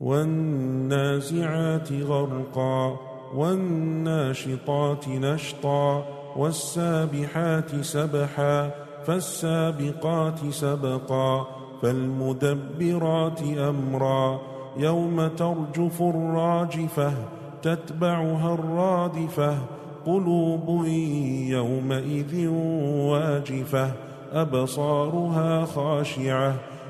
والنازعات غرقا والناشطات نشطا والسابحات سبحا فالسابقات سبقا فالمدبرات أمرا. يوم ترجف الراجفة تتبعها الرادفة قلوب يومئذ واجفة أبصارها خاشعة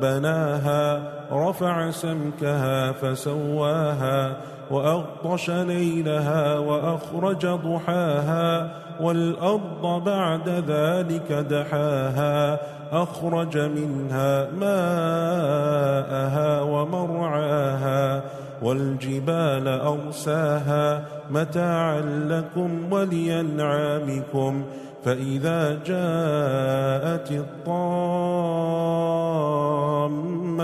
بناها رفع سمكها فسواها وأغطش ليلها وأخرج ضحاها والأرض بعد ذلك دحاها أخرج منها ماءها ومرعاها والجبال أرساها متاعا لكم ولينعامكم فإذا جاءت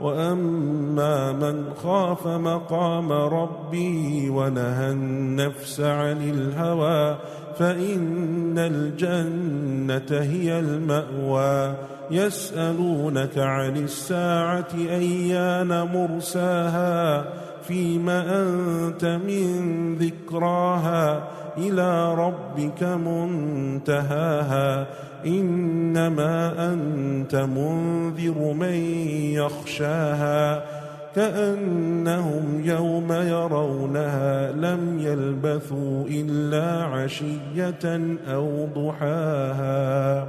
وأما من خاف مقام ربه ونهى النفس عن الهوى فإن الجنة هي المأوى. يسألونك عن الساعة أيان مرساها فيم أنت من ذكراها إلى ربك منتهاها إنما أنت منذر من يخشاها كأنهم يوم يرونها لم يلبثوا إلا عشية أو ضحاها